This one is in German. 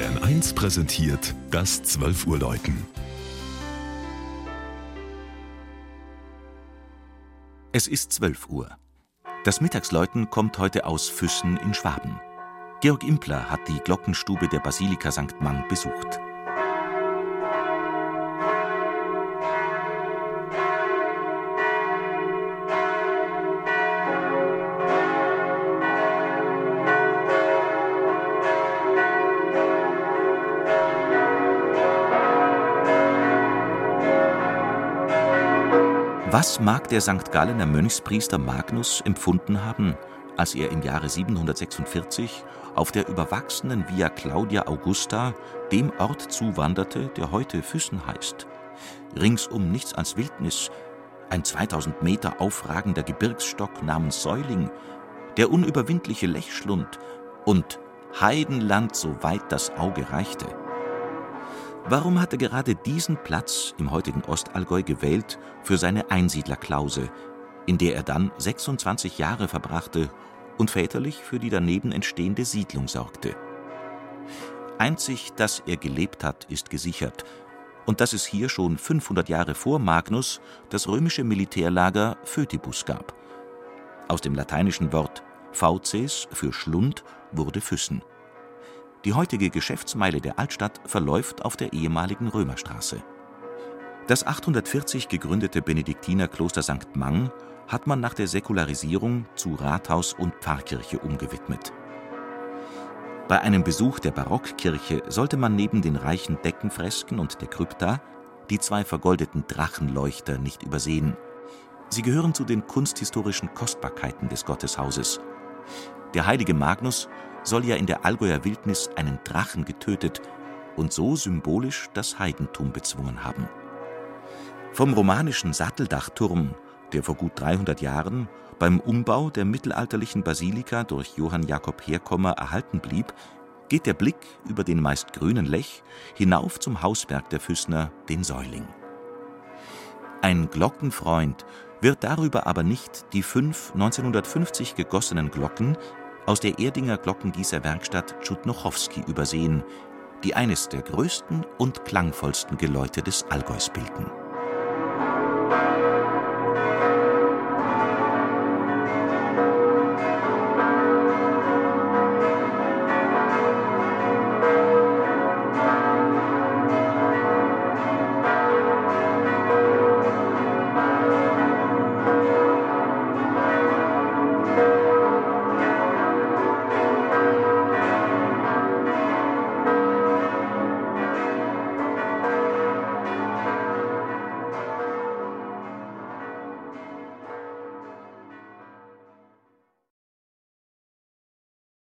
Bayern 1 präsentiert das 12 Uhr Läuten. Es ist 12 Uhr. Das Mittagsläuten kommt heute aus Füssen in Schwaben. Georg Impler hat die Glockenstube der Basilika St. Mang besucht. Was mag der St. Gallener Mönchspriester Magnus empfunden haben, als er im Jahre 746 auf der überwachsenen Via Claudia Augusta dem Ort zuwanderte, der heute Füssen heißt? Ringsum nichts als Wildnis, ein 2000 Meter aufragender Gebirgsstock namens Säuling, der unüberwindliche Lechschlund und Heidenland, soweit das Auge reichte. Warum hat er gerade diesen Platz im heutigen Ostallgäu gewählt für seine Einsiedlerklause, in der er dann 26 Jahre verbrachte und väterlich für die daneben entstehende Siedlung sorgte? Einzig, dass er gelebt hat, ist gesichert und dass es hier schon 500 Jahre vor Magnus das römische Militärlager Phoetibus gab. Aus dem lateinischen Wort Fauces für Schlund wurde Füssen. Die heutige Geschäftsmeile der Altstadt verläuft auf der ehemaligen Römerstraße. Das 840 gegründete Benediktinerkloster St. Mang hat man nach der Säkularisierung zu Rathaus und Pfarrkirche umgewidmet. Bei einem Besuch der Barockkirche sollte man neben den reichen Deckenfresken und der Krypta die zwei vergoldeten Drachenleuchter nicht übersehen. Sie gehören zu den kunsthistorischen Kostbarkeiten des Gotteshauses. Der heilige Magnus soll ja in der Allgäuer Wildnis einen Drachen getötet und so symbolisch das Heidentum bezwungen haben. Vom romanischen Satteldachturm, der vor gut 300 Jahren beim Umbau der mittelalterlichen Basilika durch Johann Jakob Herkommer erhalten blieb, geht der Blick über den meist grünen Lech hinauf zum Hausberg der Füßner, den Säuling. Ein Glockenfreund wird darüber aber nicht die fünf 1950 gegossenen Glocken aus der Erdinger Glockengießerwerkstatt Tschudnochowski übersehen, die eines der größten und klangvollsten Geläute des Allgäus bilden